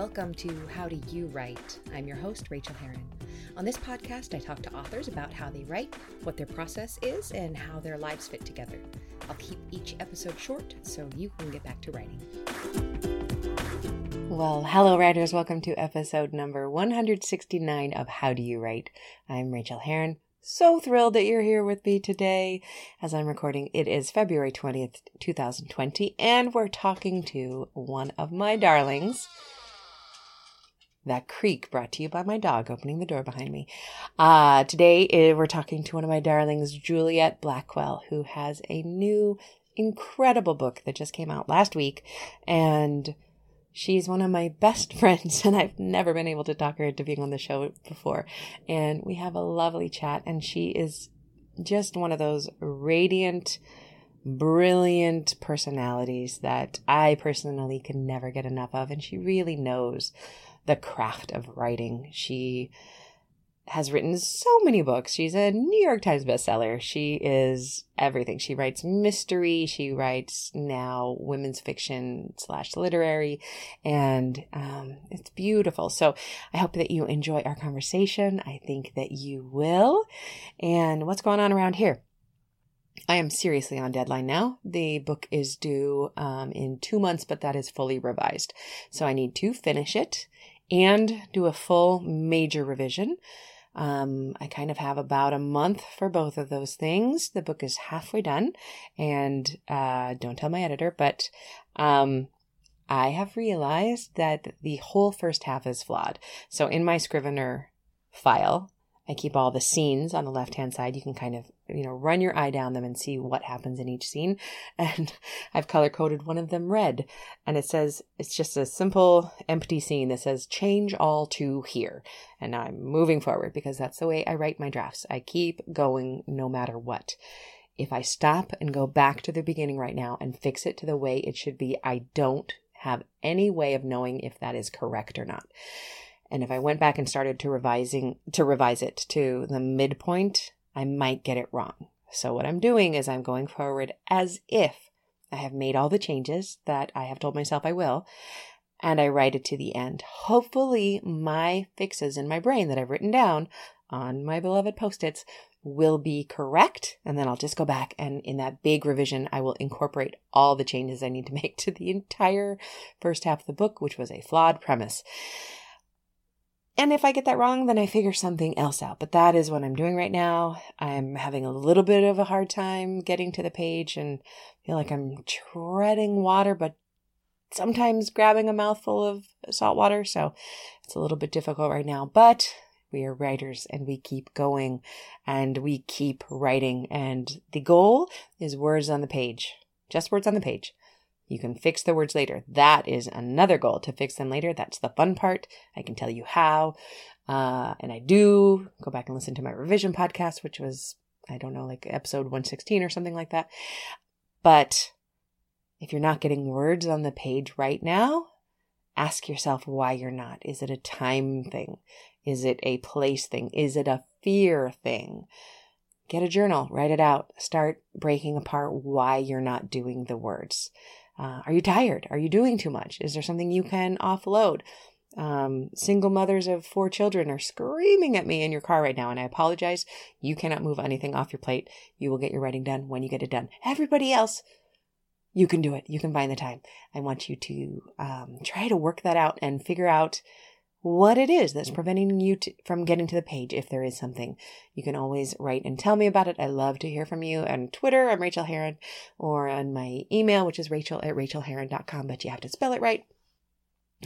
Welcome to How Do You Write? I'm your host, Rachael Herron. On this podcast, I talk to authors about how they write, what their process is, and how their lives fit together. I'll keep each episode short so you can get back to writing. Well, hello, writers. Welcome to episode number 169 of How Do You Write? I'm Rachael Herron. So thrilled that you're here with me today. As I'm recording, it is February 20th, 2020, and we're talking to one of my darlings. That creak brought to you by my dog opening the door behind me. Uh, today uh, we're talking to one of my darlings, Juliet Blackwell, who has a new incredible book that just came out last week. And she's one of my best friends, and I've never been able to talk her into being on the show before. And we have a lovely chat, and she is just one of those radiant, brilliant personalities that I personally can never get enough of. And she really knows the craft of writing. She has written so many books. She's a New York Times bestseller. She is everything. She writes mystery. She writes now women's fiction slash literary, and um, it's beautiful. So I hope that you enjoy our conversation. I think that you will. And what's going on around here? I am seriously on deadline now. The book is due um, in two months, but that is fully revised. So I need to finish it and do a full major revision. Um, I kind of have about a month for both of those things. The book is halfway done, and uh, don't tell my editor, but um, I have realized that the whole first half is flawed. So in my Scrivener file, I keep all the scenes on the left hand side. You can kind of, you know, run your eye down them and see what happens in each scene. And I've color coded one of them red. And it says, it's just a simple empty scene that says, change all to here. And I'm moving forward because that's the way I write my drafts. I keep going no matter what. If I stop and go back to the beginning right now and fix it to the way it should be, I don't have any way of knowing if that is correct or not. And if I went back and started to revising to revise it to the midpoint, I might get it wrong. So what I'm doing is I'm going forward as if I have made all the changes that I have told myself I will, and I write it to the end. Hopefully my fixes in my brain that I've written down on my beloved post-its will be correct. And then I'll just go back and in that big revision, I will incorporate all the changes I need to make to the entire first half of the book, which was a flawed premise. And if I get that wrong, then I figure something else out. But that is what I'm doing right now. I'm having a little bit of a hard time getting to the page and feel like I'm treading water, but sometimes grabbing a mouthful of salt water. So it's a little bit difficult right now. But we are writers and we keep going and we keep writing. And the goal is words on the page, just words on the page. You can fix the words later. That is another goal to fix them later. That's the fun part. I can tell you how. Uh, and I do go back and listen to my revision podcast, which was, I don't know, like episode 116 or something like that. But if you're not getting words on the page right now, ask yourself why you're not. Is it a time thing? Is it a place thing? Is it a fear thing? Get a journal, write it out, start breaking apart why you're not doing the words. Uh, are you tired? Are you doing too much? Is there something you can offload? Um, single mothers of four children are screaming at me in your car right now, and I apologize. You cannot move anything off your plate. You will get your writing done when you get it done. Everybody else, you can do it. You can find the time. I want you to um, try to work that out and figure out what it is that's preventing you to, from getting to the page if there is something. You can always write and tell me about it. I love to hear from you on Twitter. I'm Rachael Herron or on my email, which is rachael at rachaelherron.com, but you have to spell it right.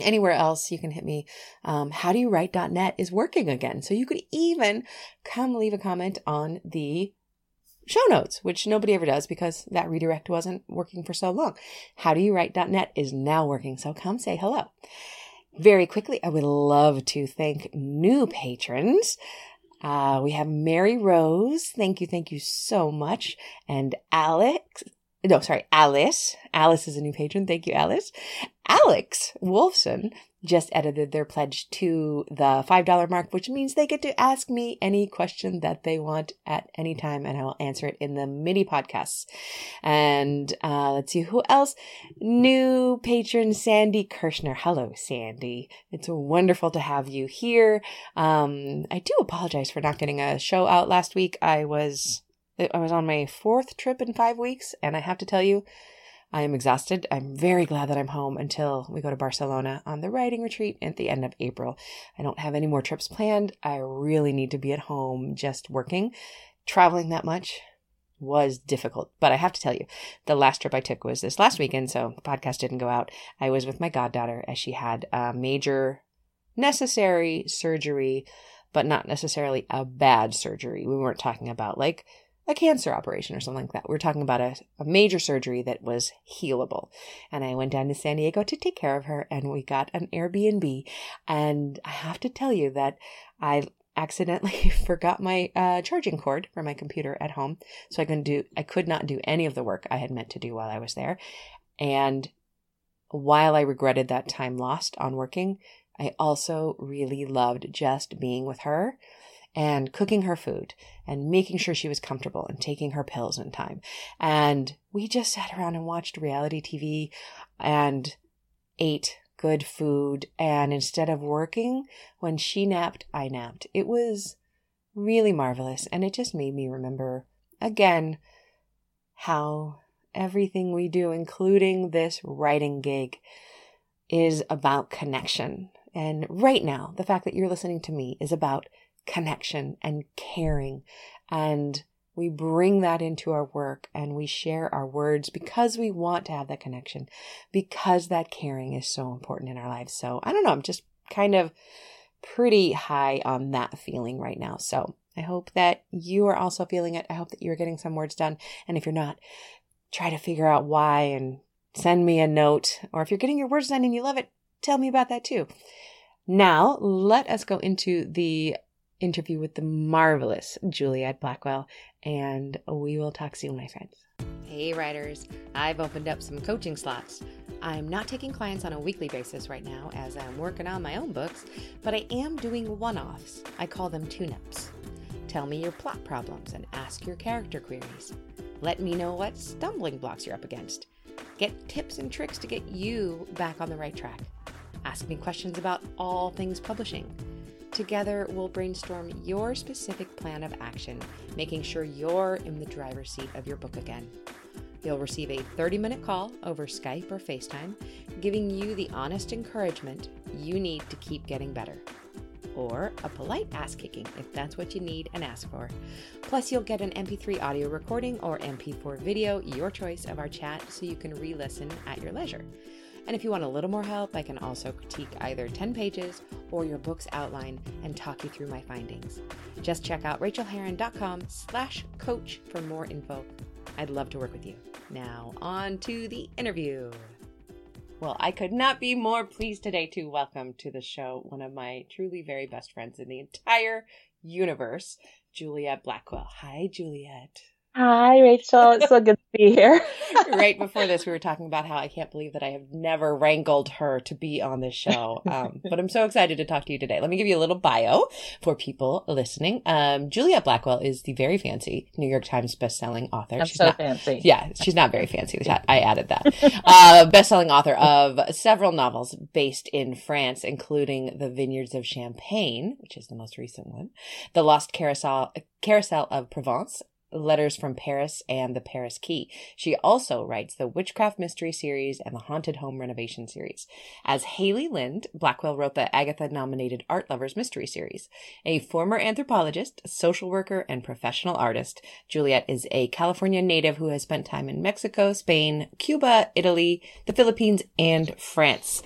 Anywhere else, you can hit me. Um, howdoyouwrite.net is working again. So you could even come leave a comment on the show notes, which nobody ever does because that redirect wasn't working for so long. Howdoyouwrite.net is now working. So come say hello. Very quickly, I would love to thank new patrons. Uh, we have Mary Rose. Thank you. Thank you so much. And Alex, no, sorry, Alice. Alice is a new patron. Thank you, Alice. Alex Wolfson just edited their pledge to the $5 mark, which means they get to ask me any question that they want at any time, and I will answer it in the mini podcasts. And uh, let's see who else. New patron Sandy Kirschner. Hello, Sandy. It's wonderful to have you here. Um, I do apologize for not getting a show out last week. I was I was on my fourth trip in five weeks, and I have to tell you, I am exhausted. I'm very glad that I'm home until we go to Barcelona on the writing retreat at the end of April. I don't have any more trips planned. I really need to be at home just working. Traveling that much was difficult, but I have to tell you, the last trip I took was this last weekend, so the podcast didn't go out. I was with my goddaughter as she had a major necessary surgery, but not necessarily a bad surgery. We weren't talking about like a cancer operation or something like that. We are talking about a, a major surgery that was healable. And I went down to San Diego to take care of her and we got an Airbnb. And I have to tell you that I accidentally forgot my uh, charging cord for my computer at home. So I couldn't do, I could not do any of the work I had meant to do while I was there. And while I regretted that time lost on working, I also really loved just being with her and cooking her food and making sure she was comfortable and taking her pills in time. And we just sat around and watched reality TV and ate good food. And instead of working, when she napped, I napped. It was really marvelous. And it just made me remember again how everything we do, including this writing gig, is about connection. And right now, the fact that you're listening to me is about connection and caring. And we bring that into our work and we share our words because we want to have that connection, because that caring is so important in our lives. So I don't know, I'm just kind of pretty high on that feeling right now. So I hope that you are also feeling it. I hope that you're getting some words done. And if you're not, try to figure out why and send me a note. Or if you're getting your words done and you love it, tell me about that too. Now, let us go into the interview with the marvelous Juliet Blackwell, and we will talk soon, my friends. Hey, writers, I've opened up some coaching slots. I'm not taking clients on a weekly basis right now as I'm working on my own books, but I am doing one offs. I call them tune ups. Tell me your plot problems and ask your character queries. Let me know what stumbling blocks you're up against. Get tips and tricks to get you back on the right track. Ask me questions about all things publishing Together, we'll brainstorm your specific plan of action, making sure you're in the driver's seat of your book again. You'll receive a 30 minute call over Skype or FaceTime, giving you the honest encouragement you need to keep getting better. Or a polite ass kicking if that's what you need and ask for. Plus, you'll get an MP3 audio recording or MP4 video, your choice of our chat, so you can re listen at your leisure. And if you want a little more help, I can also critique either 10 pages or your book's outline and talk you through my findings. Just check out rachaelherron.com slash coach for more info. I'd love to work with you. Now, on to the interview. Well, I could not be more pleased today to welcome to the show one of my truly very best friends in the entire universe, Juliet Blackwell. Hi, Juliet. Hi, Rachael. It's so good to be here. right before this, we were talking about how I can't believe that I have never wrangled her to be on this show. Um, but I'm so excited to talk to you today. Let me give you a little bio for people listening. Um, Juliet Blackwell is the very fancy New York Times bestselling author. I'm she's so not, fancy. Yeah, she's not very fancy. I added that. Uh, bestselling author of several novels based in France, including The Vineyards of Champagne, which is the most recent one, The Lost Carousel, Carousel of Provence, Letters from Paris and The Paris Key. She also writes the Witchcraft Mystery series and the Haunted Home Renovation series. As Hailey Lind, Blackwell wrote the Agatha nominated Art Lovers Mystery series. A former anthropologist, social worker, and professional artist, Juliet is a California native who has spent time in Mexico, Spain, Cuba, Italy, the Philippines, and France.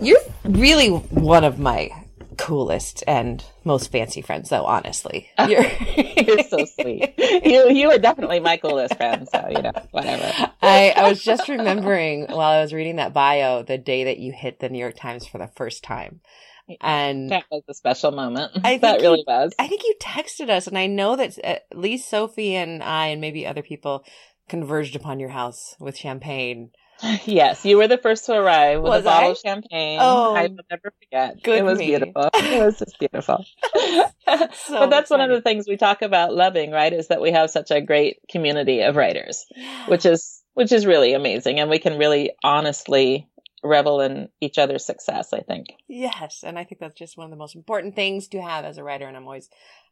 You're really one of my coolest and most fancy friends though honestly. You're, you're so sweet. You you are definitely my coolest friend so you know whatever. I i was just remembering while i was reading that bio the day that you hit the new york times for the first time. And that was a special moment. I that really you, was. I think you texted us and i know that uh, at least sophie and i and maybe other people converged upon your house with champagne. Yes, you were the first to arrive with Was a bottle I? of champagne. Oh, I will never forget. good it was me. beautiful. It was just beautiful. So but that's one of the things we talk about loving, right? Is that we have such a great community of writers, which is which is really amazing, and we can really honestly revel in each other's success. I think. Yes, and I think that's just one of the most important things to have as a writer, and I'm always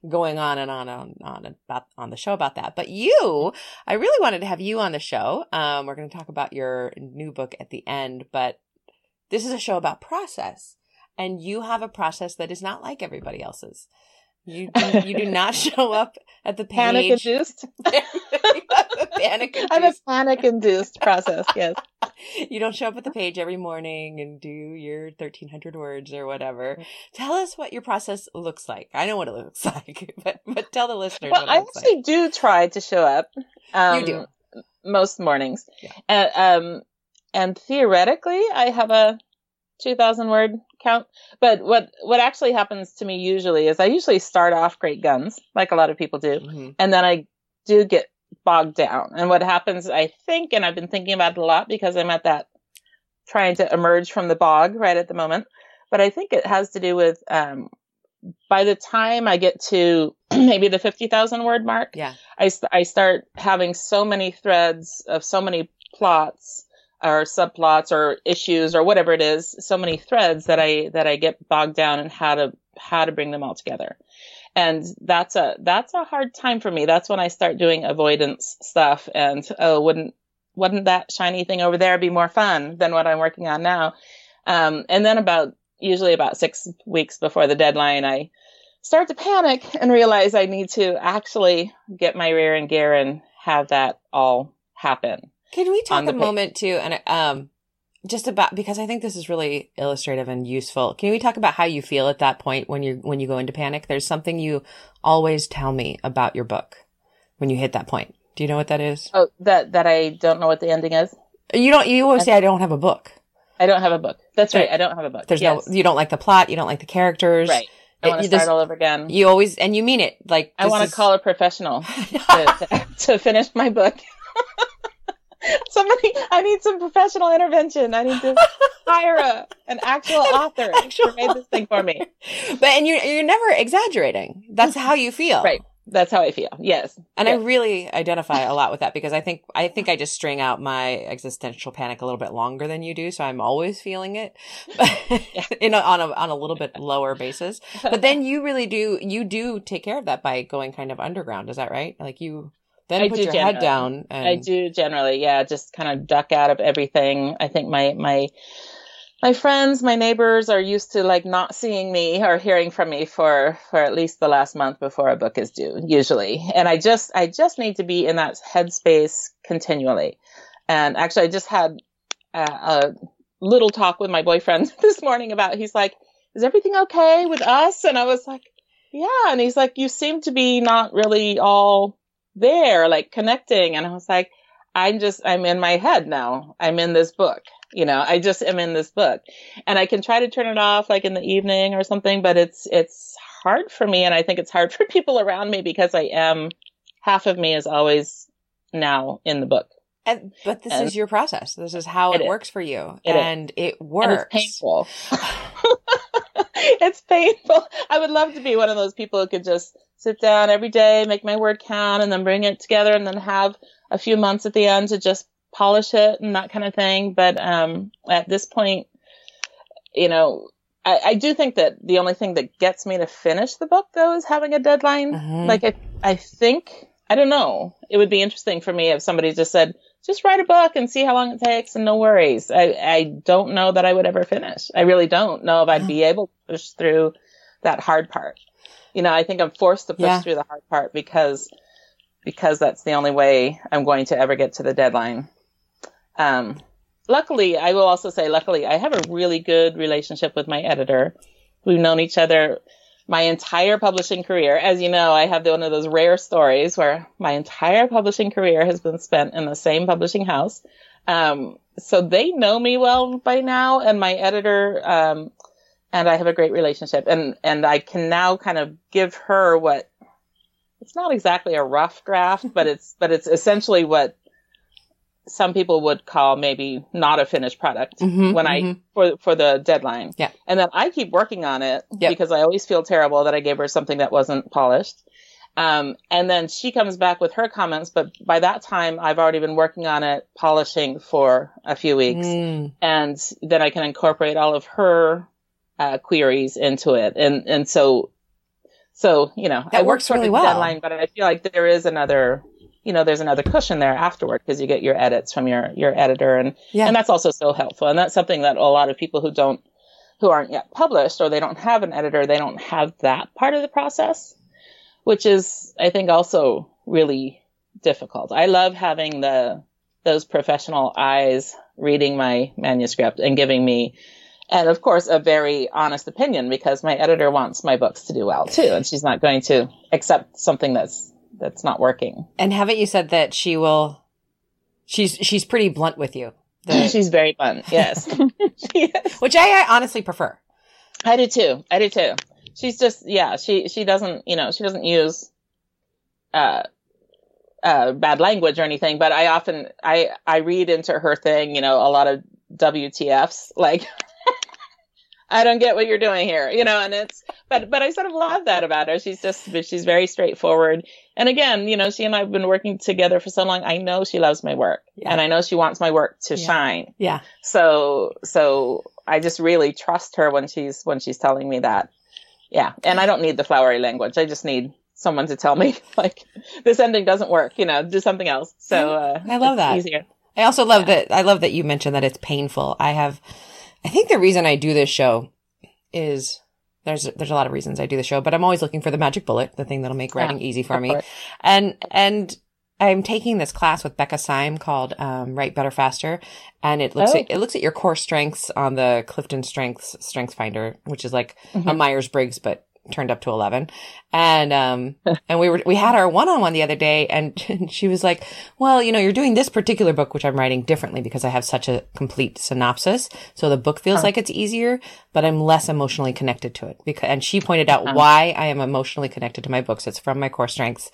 going on and on and on about on the show about that. But you, I really wanted to have you on the show. Um, we're going to talk about your new book at the end, but this is a show about process, and you have a process that is not like everybody else's. You do, you do not show up at the Panic induced. panic I have a panic induced process. Yes. You don't show up at the page every morning and do your 1300 words or whatever. Tell us what your process looks like. I know what it looks like, but but tell the listeners Well, what it I actually like. do try to show up. Um, You do. most mornings. Yeah. And, um, and theoretically, I have a 2,000 word count. But what what actually happens to me usually is I usually start off great guns, like a lot of people do, Mhm. and then I do get bogged down. And what happens, I think, and I've been thinking about it a lot because I'm at that trying to emerge from the bog right at the moment. But I think it has to do with um, by the time I get to maybe the 50,000 word mark, Yeah. I, I start having so many threads of so many plots or subplots or issues or whatever it is, so many threads that I that I get bogged down in how to how to bring them all together. And that's a that's a hard time for me. That's when I start doing avoidance stuff and oh wouldn't wouldn't that shiny thing over there be more fun than what I'm working on now? Um, and then about usually about six weeks before the deadline, I start to panic and realize I need to actually get my rear in gear and have that all happen. Can we talk a page. moment too and um just about because I think this is really illustrative and useful. Can we talk about how you feel at that point when you when you go into panic? There's something you always tell me about your book when you hit that point. Do you know what that is? Oh, that that I don't know what the ending is. You don't you always say I don't have a book. I don't have a book. That's right. Right. I don't have a book. There's Yes. no you don't like the plot, you don't like the characters. right. I want It- to this- start all over again. You always and you mean it. Like I want to call a professional to, to, to finish my book. Somebody, I need some professional intervention. I need to hire a, an actual author Actual to write this thing for me. But and you're you're never exaggerating. That's how you feel. Right. That's how I feel. Yes. And I really identify a lot with that because I think I think I just string out my existential panic a little bit longer than you do, so I'm always feeling it, in a, on a on a little bit lower basis. But then you really do you do take care of that by going kind of underground. Is that right? Like you then I put do your head generally. down. And, I do generally, yeah, just kind of duck out of everything. I think my my my friends, my neighbors are used to like not seeing me or hearing from me for for at least the last month before a book is due, usually. And I just I just need to be in that headspace continually. And actually, I just had a, a little talk with my boyfriend this morning about. He's like, "Is everything okay with us?" And I was like, "Yeah." And he's like, "You seem to be not really all." There, like connecting. And I was like, I'm just, I'm in my head now. I'm in this book. You know, I just am in this book and I can try to turn it off like in the evening or something, but it's, it's hard for me. And I think it's hard for people around me because I am, half of me is always now in the book. and, but this and- is your process. This is how It it, is. works for you, It is. and it works. And it's painful. it's painful. I would love to be one of those people who could just sit down every day, make my word count, and then bring it together, and then have a few months at the end to just polish it and that kind of thing. But um, at this point, you know, I, I do think that the only thing that gets me to finish the book, though, is having a deadline. Mhm. Like, I, I think, I don't know, it would be interesting for me if somebody just said, just write a book and see how long it takes and no worries. I, I don't know that I would ever finish. I really don't know if I'd be able to push through that hard part. You know, I think I'm forced to push Yeah. through the hard part because, because that's the only way I'm going to ever get to the deadline. Um, luckily, I will also say, luckily, I have a really good relationship with my editor. We've known each other my entire publishing career. As you know, I have one of those rare stories where my entire publishing career has been spent in the same publishing house. Um, so they know me well by now, and my editor, um, and I have a great relationship, and and I can now kind of give her what it's not exactly a rough draft, but it's but it's essentially what some people would call maybe not a finished product Mhm, when I mhm. for for the deadline. Yeah. And then I keep working on it Yep. because I always feel terrible that I gave her something that wasn't polished. Um, and then she comes back with her comments, but by that time I've already been working on it, polishing for a few weeks, Mm, and then I can incorporate all of her uh, queries into it. And and so so you know That I work works really the well. deadline, but I feel like there is another you know there's another cushion there afterward because you get your edits from your your editor and yeah. and that's also so helpful and that's something that a lot of people who don't who aren't yet published or they don't have an editor they don't have that part of the process which is i think also really difficult i love having the those professional eyes reading my manuscript and giving me and of course a very honest opinion because my editor wants my books to do well too and she's not going to accept something that's that's not working and haven't you said that she will? She's she's pretty blunt with you, The- she's very blunt yes is. which I, I honestly prefer. I do too. I do too. She's just yeah. She she doesn't you know she doesn't use uh uh bad language or anything. But I often I I read into her thing you know a lot of WTFs like. I don't get what you're doing here, you know, and it's, but, but I sort of love that about her. She's just, she's very straightforward. And again, you know, she and I have been working together for so long. I know she loves my work Yeah. and I know she wants my work to Yeah. shine. Yeah, So so I just really trust her when she's when she's telling me that. Yeah, and I don't need the flowery language. I just need someone to tell me like this ending doesn't work. You know, do something else. So uh, I love that. Easier. I also love that. I love that you mentioned that it's painful. I have, I think the reason I do this show is there's there's a lot of reasons I do the show, but I'm always looking for the magic bullet, the thing that'll make writing Yeah, easy for me. course. And and I'm taking this class with Becca Syme called um, Write Better Faster, and it looks Oh. at it looks at your core strengths on the Clifton Strengths Strengths Finder, which is like a Mhm. Myers Briggs but turned up to 11 and um and we were we had our one-on-one the other day and she was like well you know you're doing this particular book which i'm writing differently because i have such a complete synopsis. So the book feels Uh. like it's easier but i'm less emotionally connected to it. Because and she pointed out Uh. why i am emotionally connected to my books. It's from my core strengths.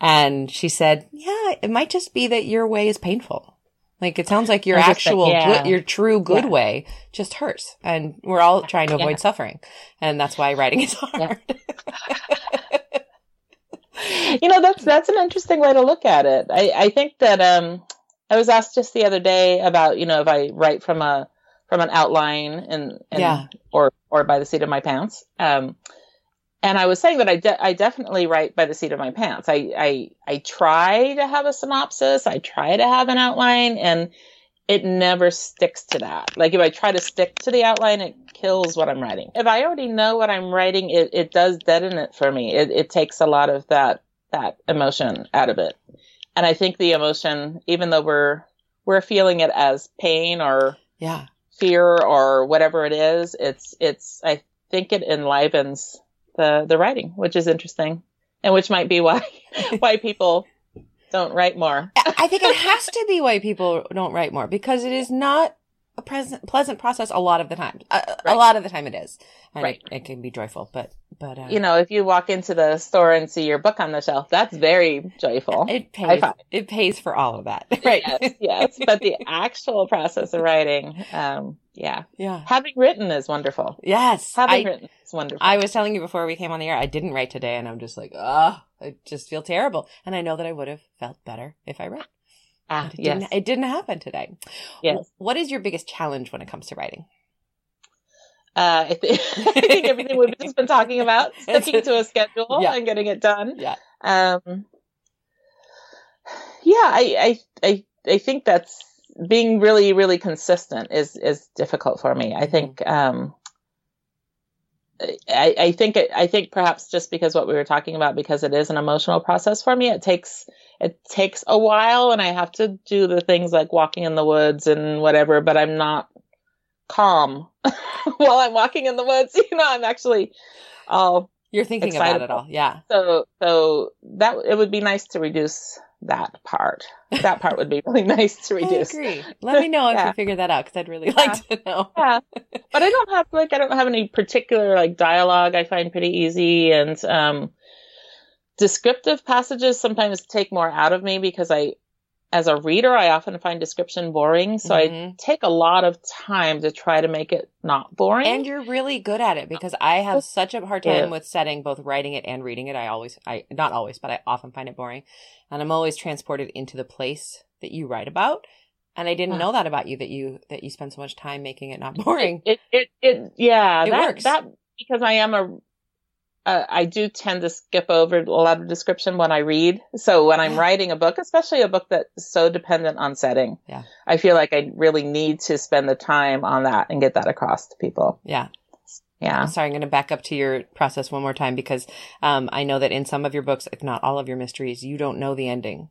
And she said yeah it might just be that your way is painful like it sounds like your actual Yeah. good, your true good Yeah. way just hurts and we're all trying to avoid Yeah. suffering and that's why writing is hard You know, that's that's an interesting way to look at it. I I think that um I was asked just the other day about you know if I write from a from an outline and, and Yeah. or or by the seat of my pants. Um, and I was saying that I de- I definitely write by the seat of my pants. I I I try to have a synopsis. I try to have an outline, and it never sticks to that. Like if I try to stick to the outline, it kills what I'm writing. If I already know what I'm writing, it, it does deaden it for me. It, it takes a lot of that that emotion out of it. And I think the emotion, even though we're we're feeling it as pain or yeah fear or whatever it is, it's it's I think it enlivens the the writing, which is interesting, and which might be why why people don't write more. I think it has to be why people don't write more because it is not a present, pleasant process a lot of the time. A, a lot of the time it is. And Right. it, it can be joyful, but, but, uh, You know, if you walk into the store and see your book on the shelf, that's very joyful. it pays, it pays for all of that. Right. Yes, yes. But the actual process of writing, um, yeah, yeah. having written is wonderful. Yes. Having I, written is wonderful. I was telling you before we came on the air, I didn't write today and I'm just like, oh, I just feel terrible. And I know that I would have felt better if I read. Ah, it, yes, didn't, it didn't happen today. yes. What is your biggest challenge when it comes to writing? Uh, I, th- I think everything we've just been talking about, sticking to a schedule Yeah. and getting it done. Yeah. Um, yeah, I, I, I, I think that's being really, really consistent is, is difficult for me. I think, um, I, I think it, I think perhaps just because what we were talking about, because it is an emotional process for me, it takes, it takes a while and I have to do the things like walking in the woods and whatever, but I'm not calm while I'm walking in the woods. You know, I'm actually all You're thinking about it all. Yeah. so so that it would be nice to reduce that part. That part would be really nice to I reduce. agree. Let me know if Yeah. you figure that out because I'd really like to know. Yeah, but I don't have like I don't have any particular like dialogue. I find pretty easy and um, descriptive passages sometimes take more out of me because I as a reader, I often find description boring. So Mhm. I take a lot of time to try to make it not boring. And you're really good at it because I have such a hard time Yeah. with setting both writing it and reading it. I always, I not always, but I often find it boring, and I'm always transported into the place that you write about. And I didn't Ah. know that about you that you that you spend so much time making it not boring. It, it, it, yeah, It that, works. that, because I am a, uh, I do tend to skip over a lot of description when I read. So when I'm writing a book, especially a book that's so dependent on setting, Yeah. I feel like I really need to spend the time on that and get that across to people. yeah. Yeah. I'm sorry, I'm going to back up to your process one more time because um, I know that in some of your books, if not all of your mysteries, you don't know the ending.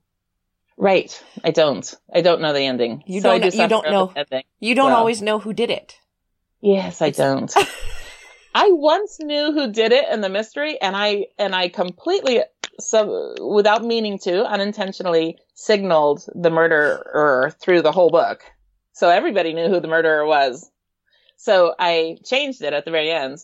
Right. I don't. I don't know the ending. You So don't do you don't know- ending. You don't always know who did it. Yes, I It's- don't. I once knew who did it in the mystery, and I and I completely, so without meaning to, unintentionally signaled the murderer through the whole book, so everybody knew who the murderer was. So I changed it at the very end,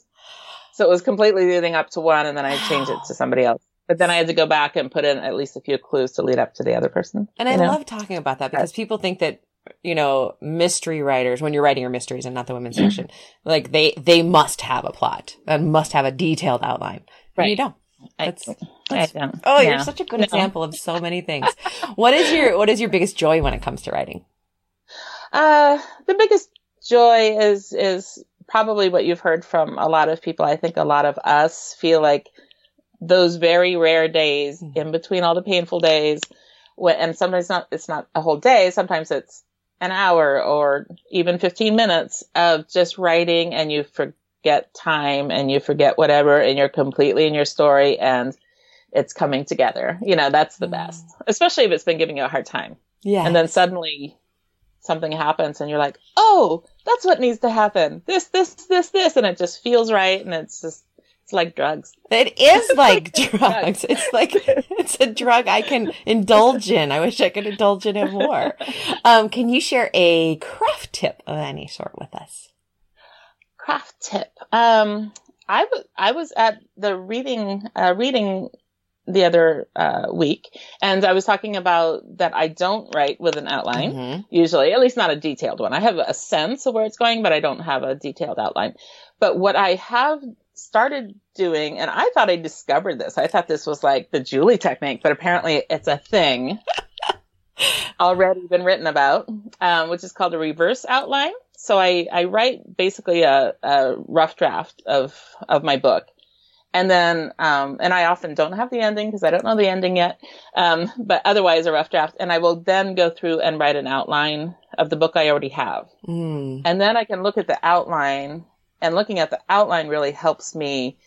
so it was completely leading up to one, and then I changed it to somebody else. But then I had to go back and put in at least a few clues to lead up to the other person. And I know? love talking about that because people think that you know mystery writers when you're writing your mysteries and not the women's section like they they must have a plot and must have a detailed outline and you don't I, That's- I that's- don't. oh Yeah. you're such a good No. example of so many things what is your what is your biggest joy when it comes to writing Uh, the biggest joy is is probably what you've heard from a lot of people. I think a lot of us feel like those very rare days Mhm. in between all the painful days, when, and sometimes not it's not a whole day. Sometimes it's an hour or even 15 minutes of just writing, and you forget time and you forget whatever, and you're completely in your story and. It's coming together. You know, that's the Mm. best, especially if it's been giving you a hard time yeah and then suddenly something happens and you're like oh that's what needs to happen this this this this and it just feels right and it's just it's like drugs. It is like drugs. it's like it's a drug i can indulge in. I wish i could indulge in it more. Um can you share a craft tip of any sort with us? Craft tip. Um i was i was at the reading uh reading the other uh week and i was talking about that i don't write with an outline Mhm. usually, at least not a detailed one. I have a sense of where it's going, but I don't have a detailed outline. But what I have started doing, and I thought I discovered this, I thought this was like the Julie technique, but apparently it's a thing already been written about, um, which is called a reverse outline. So I, I write basically a, a rough draft of, of my book. And then, um, and I often don't have the ending because I don't know the ending yet. Um, but otherwise a rough draft. And I will then go through and write an outline of the book I already have. Mm. And then I can look at the outline and looking at the outline really helps me,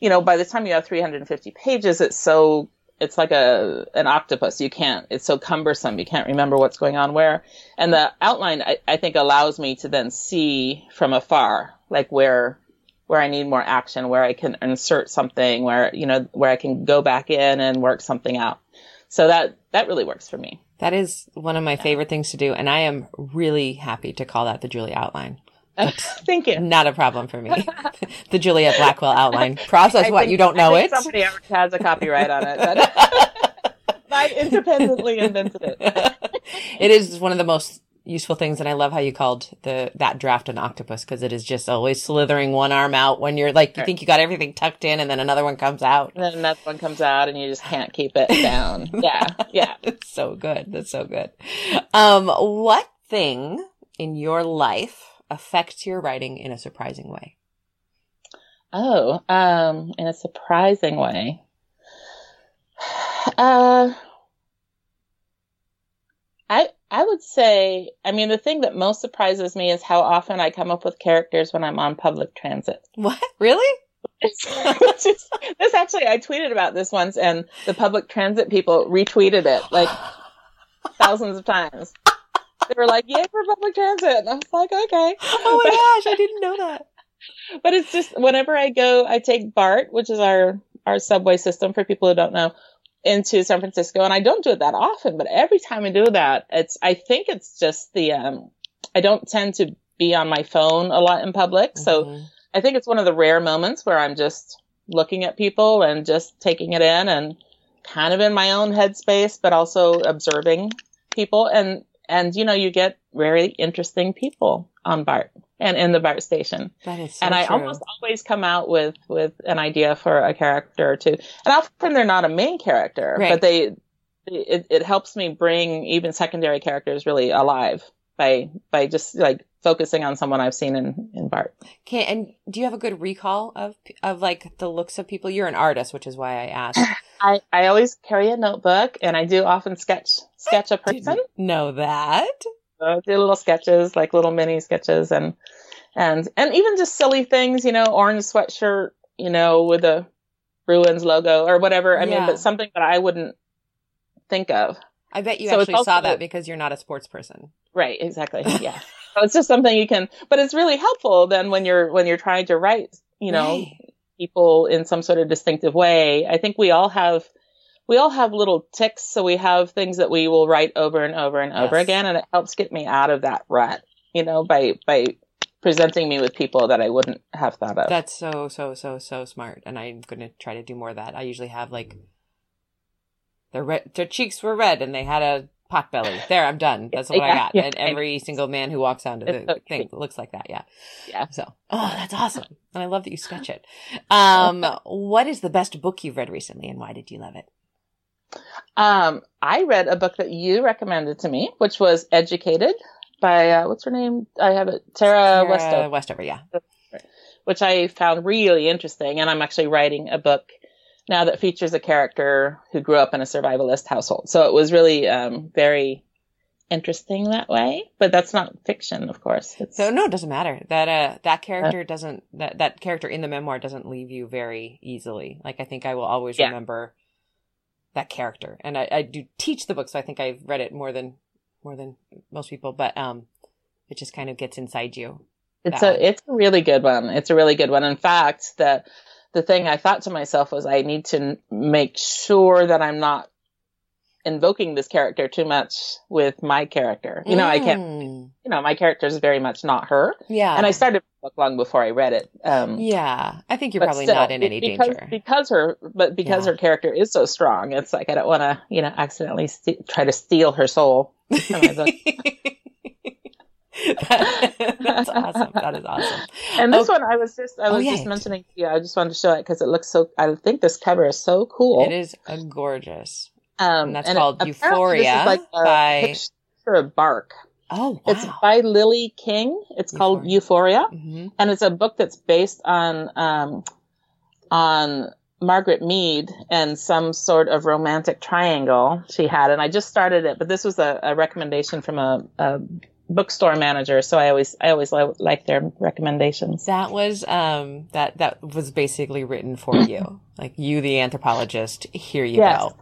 you know, by the time you have 350 pages, it's so, it's like a, an octopus. You can't, it's so cumbersome. You can't remember what's going on where. And the outline, I, I think allows me to then see from afar, like where, where I need more action, where I can insert something, where, you know, where I can go back in and work something out. So that, that really works for me. That is one of my favorite things to do, and I am really happy to call that the julie outline. Thank you. Not a problem for me. the Julia Blackwell outline. Process I what think- you don't know it. Somebody has a copyright on it. But I independently invented it. it is one of the most useful things, and I love how you called the that draft an octopus because it is just always slithering one arm out when you're like you Right. think you got everything tucked in, and then another one comes out. And then another one comes out, and you just can't keep it down. Yeah, yeah. It's so good. That's so good. Um, what thing in your life affects your writing in a surprising way? Oh, um, in a surprising way. Uh, I I would say, I mean, the thing that most surprises me is how often I come up with characters when I'm on public transit. What really? Is, this actually, I tweeted about this once, and the public transit people retweeted it like thousands of times. They were like, "Yay for public transit!" And I was like, "Okay." Oh my gosh, I didn't know that. but it's just whenever I go, I take BART, which is our our subway system for people who don't know, into San Francisco, and I don't do it that often, but every time I do that, it's I think it's just the um I don't tend to be on my phone a lot in public, so Mhm. I think it's one of the rare moments where I'm just looking at people and just taking it in and kind of in my own headspace, but also observing people and and you know you get very interesting people on BART and in the BART station. That is so and I true. almost always come out with with an idea for a character or two. And often they're not a main character, Right. but they it, it helps me bring even secondary characters really alive by by just like focusing on someone I've seen in in BART. Okay, and do you have a good recall of of like the looks of people? You're an artist, which is why I asked. I, I always carry a notebook and I do often sketch sketch a person. Know that. So do little sketches, like little mini sketches and and and even just silly things, you know, orange sweatshirt, you know, with a Bruins logo or whatever. I Yeah. mean, but something that I wouldn't think of. I bet you So actually saw that because you're not a sports person. Right, exactly. Yeah. so it's just something you can but it's really helpful then when you're when you're trying to write, you know, Right. People in some sort of distinctive way. I think we all have we all have little ticks, so we have things that we will write over and over and over Yes. again, and it helps get me out of that rut, you know, by by presenting me with people that I wouldn't have thought of. That's so so so so smart, and I'm gonna try to do more of that. I usually have like their red, their cheeks were red, and they had a pot belly. There, I'm done. That's what I got. yeah. and every single man who walks onto the so thing looks like that. Yeah. Yeah. So, oh, that's awesome, and I love that you sketch it. Um, what is the best book you've read recently, and why did you love it? Um, I read a book that you recommended to me, which was Educated by uh, what's her name? I have it, Tara, Tara Westover. Westover, yeah. which I found really interesting. And I'm actually writing a book now that features a character who grew up in a survivalist household. So it was really um, very interesting that way. But that's not fiction, of course. It's, So no, it doesn't matter. That uh that character doesn't that that character in the memoir doesn't leave you very easily. Like I think I will always Yeah. remember that character. And I, I do teach the book, so I think I've read it more than more than most people, but um it just kind of gets inside you. it's a one. it's a really good one. It's a really good one. In fact, the the thing I thought to myself was I need to make sure that I'm not invoking this character too much with my character. You know, I can't. Mm. You know, my character is very much not her. Yeah. And I started the book long before I read it. Um, Yeah. I think you're probably still, not in any because, danger. because her but because Yeah. her character is so strong it's like i don't want to you know accidentally st- try to steal her soul from my book. That- that's awesome. That is awesome. and this Oh. one i was just i Oh, was yeah. just mentioning to you i just wanted to show it because it looks so i think this cover is so cool It is a gorgeous. um and that's it- called Euphoria like a by- picture of bark Oh, wow. it's by lily king it's called euphoria hmm and it's a book that's based on um, on Margaret Mead and some sort of romantic triangle she had. And I just started it, but this was a, a recommendation from a, a bookstore manager, so I always I always li- like their recommendations. That was um that that was basically written for you. Like you the anthropologist, here you Yes. go.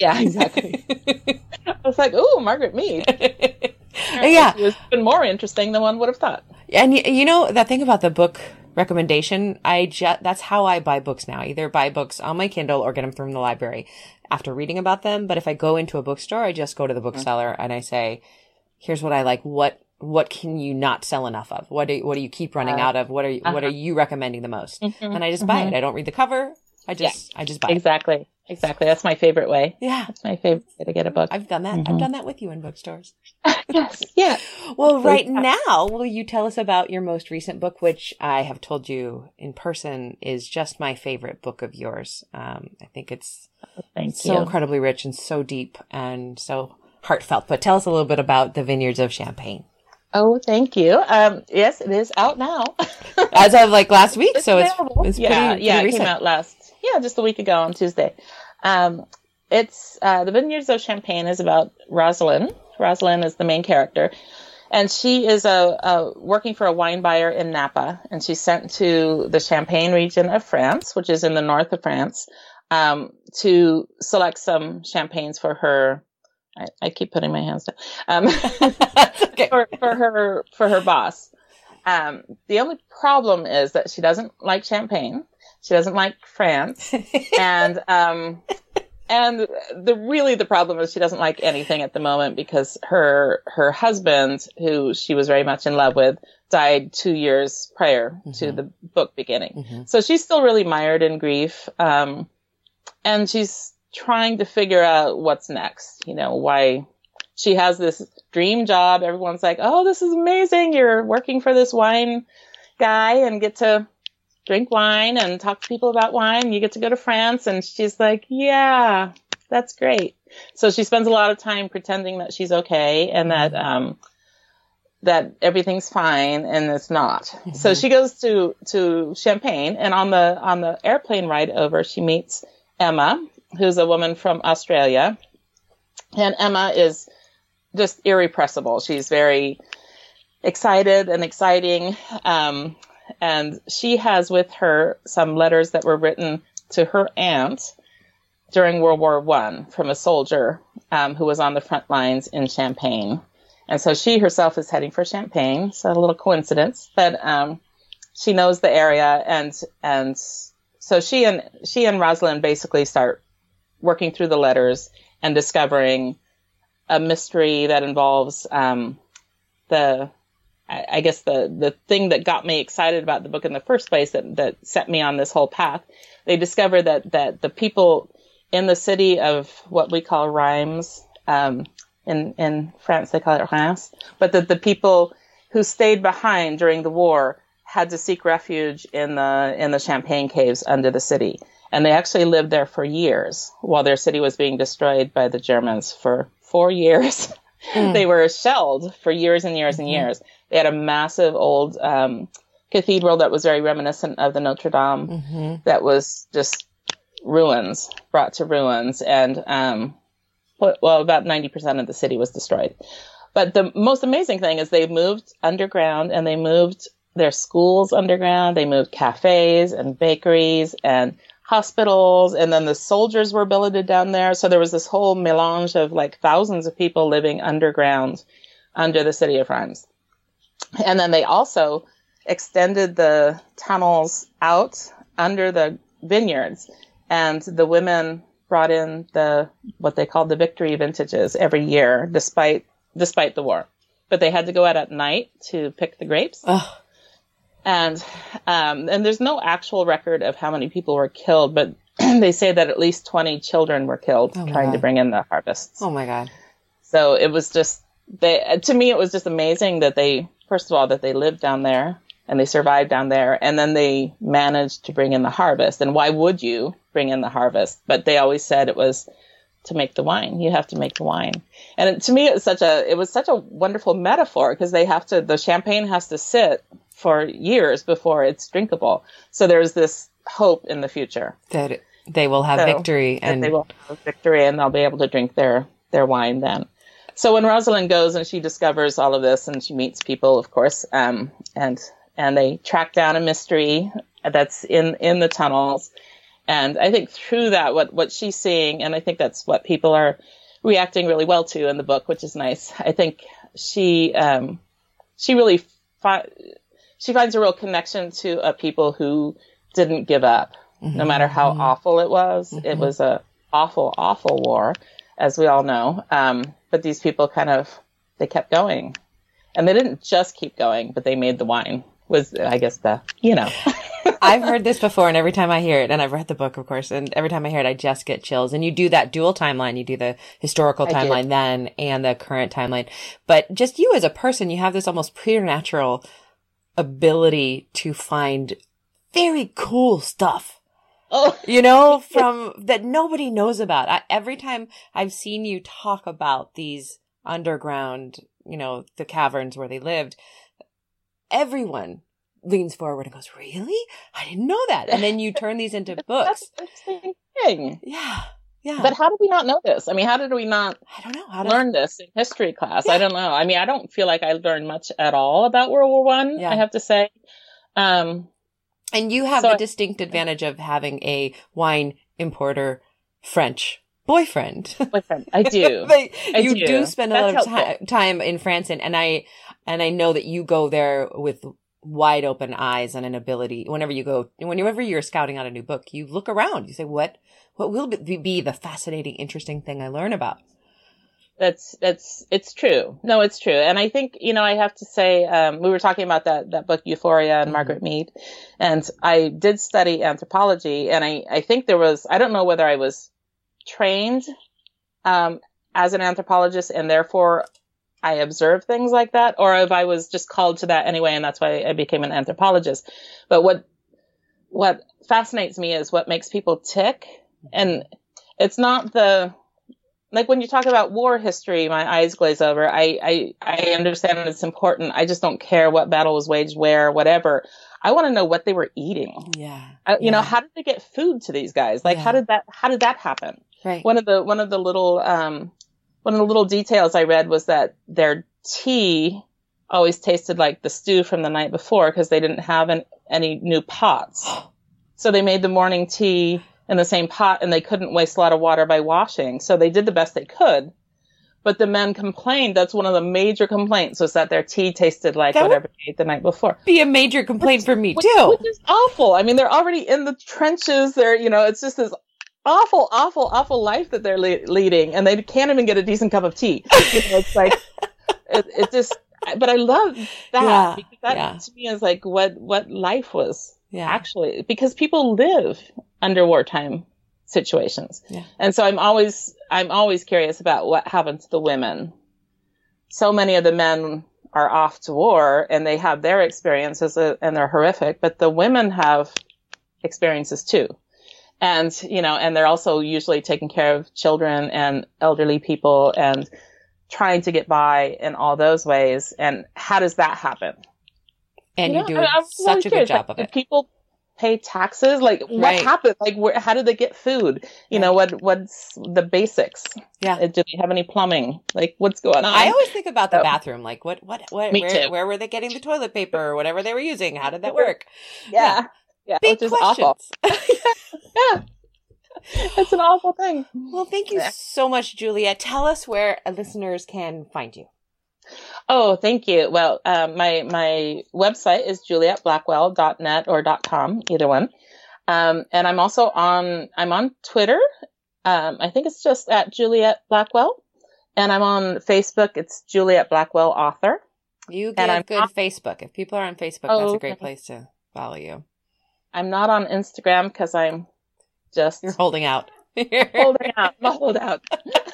Yeah, exactly. I was like, "Ooh, Margaret Mead." yeah. It was even more interesting than one would have thought. And y- you know that thing about the book recommendation, I just that's how I buy books now. Either buy books on my Kindle or get them from the library after reading about them. But if I go into a bookstore, I just go to the bookseller and I say, "Here's what I like. What what can you not sell enough of? What do what do you keep running Uh, out of? What are you, what uh-huh. are you recommending the most?" Mhm, And I just buy mhm. it. I don't read the cover. I just I just buy it. Exactly, exactly. That's my favorite way. Yeah. That's my favorite way to get a book. I've done that. I've Mhm. done that with you in bookstores. yes, yeah. Well, right now, will you tell us about your most recent book, which I have told you in person is just my favorite book of yours. Um, I think it's Thank so you. incredibly rich and so deep and so heartfelt. But tell us a little bit about the Vineyards of Champagne. Oh, thank you. Um, yes, it is out now. As of like last week, so it's, available. it's yeah, pretty, yeah. pretty It came out last, yeah, just a week ago on Tuesday. Um, it's uh, the Vineyards of Champagne is about Rosalind. Rosalind is the main character, and she is a, a working for a wine buyer in Napa, and she's sent to the Champagne region of France, which is in the north of France, um, to select some champagnes for her. I, I keep putting my hands down. Um, okay. for, for her for her boss. Um, the only problem is that she doesn't like champagne. She doesn't like France, and um, and the really the problem is she doesn't like anything at the moment because her her husband, who she was very much in love with, died two years prior to Mhm. the book beginning. Mhm. So she's still really mired in grief. Um, and she's trying to figure out what's next. You know, why she has this dream job. Everyone's like, "Oh, this is amazing! You're working for this wine guy and get to drink wine and talk to people about wine. You get to go to France." And she's like, "Yeah, that's great." So she spends a lot of time pretending that she's okay and that um, that everything's fine and it's not. Mm-hmm. So she goes to to Champagne and on the on the airplane ride over she meets Emma, who's a woman from Australia. And Emma is just irrepressible. She's very excited and exciting. Um, and she has with her some letters that were written to her aunt during World War One from a soldier um, who was on the front lines in Champagne. And so she herself is heading for Champagne. So a little coincidence, but um, she knows the area, and and so she and she and Rosalind basically start working through the letters and discovering a mystery that involves um, the I guess the the thing that got me excited about the book in the first place that that set me on this whole path. They discover that that the people in the city of what we call Reims, um, in in France they call it Reims, but that the people who stayed behind during the war had to seek refuge in the in the Champagne caves under the city, and they actually lived there for years while their city was being destroyed by the Germans for four years. Mm. they were shelled for years and years mm-hmm. and years. They had a massive old um, cathedral that was very reminiscent of the Notre Dame mm-hmm. that was just ruins, brought to ruins, and um, well, about 90% of the city was destroyed. But the most amazing thing is they moved underground and they moved their schools underground. They moved cafes and bakeries and hospitals. And then the soldiers were billeted down there. So there was this whole melange of like thousands of people living underground under the city of Reims. And then they also extended the tunnels out under the vineyards and the women brought in the what they called the victory vintages every year, despite despite the war. But they had to go out at night to pick the grapes. And um, and there's no actual record of how many people were killed, but they say that at least 20 children were killed oh trying god. to bring in the harvests. Oh my god! So it was just they to me it was just amazing that they first of all that they lived down there and they survived down there and then they managed to bring in the harvest. And why would you bring in the harvest? But they always said it was to make the wine. You have to make the wine. And it, to me, it was such a, it was such a wonderful metaphor because they have to, the champagne has to sit for years before it's drinkable. So there's this hope in the future that they will have so, victory and they will have victory and they'll be able to drink their, their wine then. So when Rosalind goes and she discovers all of this and she meets people, of course, um, and and they track down a mystery that's in in the tunnels. And I think through that, what what she's seeing, and I think that's what people are reacting really well to in the book, which is nice. I think she um, she really fi- she finds a real connection to a people who didn't give up, mm-hmm. no matter how mm-hmm. awful it was. Mm-hmm. It was a awful, awful war, as we all know. Um, but these people kind of they kept going, and they didn't just keep going, but they made the wine was I guess the you know. I've heard this before, and every time I hear it, and I've read the book, of course, and every time I hear it, I just get chills. And you do that dual timeline. You do the historical timeline then and the current timeline. But just you as a person, you have this almost preternatural ability to find very cool stuff. Oh. you know, from that nobody knows about. I, every time I've seen you talk about these underground, you know, the caverns where they lived, everyone leans forward and goes, "Really? I didn't know that." And then you turn these into books. That's the thing. Yeah. Yeah. But how did we not know this? I mean, how did we not I don't know. How did... learn this in history class? Yeah. I don't know. I mean, I don't feel like I learned much at all about World War One, yeah. I have to say. Um and you have so the distinct advantage of having a wine importer French boyfriend. Boyfriend. I do. I you do. do. spend a That's lot of t- time in France and, and I and I know that you go there with wide open eyes and an ability. Whenever you go, whenever you're scouting out a new book, you look around. You say, "What? What will be the fascinating, interesting thing I learn about?" That's that's it's true. No, it's true. And I think you know I have to say um, we were talking about that that book Euphoria and mm-hmm. Margaret Mead, and I did study anthropology, and I I think there was I don't know whether I was trained um, as an anthropologist and therefore I observe things like that, or if I was just called to that anyway, and that's why I became an anthropologist. But what what fascinates me is what makes people tick, and it's not the like when you talk about war history, my eyes glaze over. I I, I understand it's important. I just don't care what battle was waged where, whatever. I want to know what they were eating. Yeah. I, you yeah. know, how did they get food to these guys? Like, Yeah. how did that how did that happen? Right. one of the one of the little um one of the little details I read was that their tea always tasted like the stew from the night before because they didn't have an, any new pots. So they made the morning tea in the same pot and they couldn't waste a lot of water by washing. So they did the best they could. But the men complained. That's one of the major complaints was that their tea tasted like That whatever they ate the night before. Be a major complaint for me Which, too. which is awful. I mean, they're already in the trenches. They're, you know, it's just this awful, awful, awful life that they're le- leading, and they can't even get a decent cup of tea. You know, it's like, it, it just. But I love that Yeah, because that yeah. to me is like what what life was yeah. actually because people live under wartime situations, Yeah. and so I'm always I'm always curious about what happened to the women. So many of the men are off to war and they have their experiences uh, and they're horrific, but the women have experiences too. And, you know, and they're also usually taking care of children and elderly people and trying to get by in all those ways. And how does that happen? and You you're know, doing I- I'm such really a good job like, of it. people pay taxes? Like what Right. happened? Like where, how did they get food? You know, what, what's the basics? Yeah. Uh, Do they have any plumbing? Like what's going on? I always think about the So- bathroom, like what, what, what, Me where, too. where were they getting the toilet paper or whatever they were using? How did that work? yeah. Yeah. Big which is questions. awful. Yeah. It's an awful thing. Well, thank you so much, Juliet. Tell us where listeners can find you. Oh, thank you. Well, um, my my website is julietblackwell.net or .com, either one. Um, and I'm also on I'm on Twitter. Um, I think it's just at Juliet Blackwell, and I'm on Facebook. It's Juliet Blackwell Author. You And I'm good not- Facebook. If people are on Facebook, Oh, that's a great okay. place to follow you. I'm not on Instagram because I'm just You're holding out. holding out. I'm a holdout.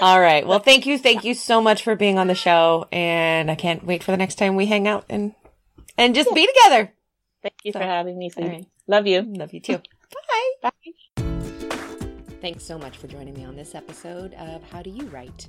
All right. Well, thank you. Thank you so much for being on the show. And I can't wait for the next time we hang out and and just be together. Thank you So, for having me. Phoebe. right. Love you. Love you too. Bye. Bye. Thanks so much for joining me on this episode of How Do You Write?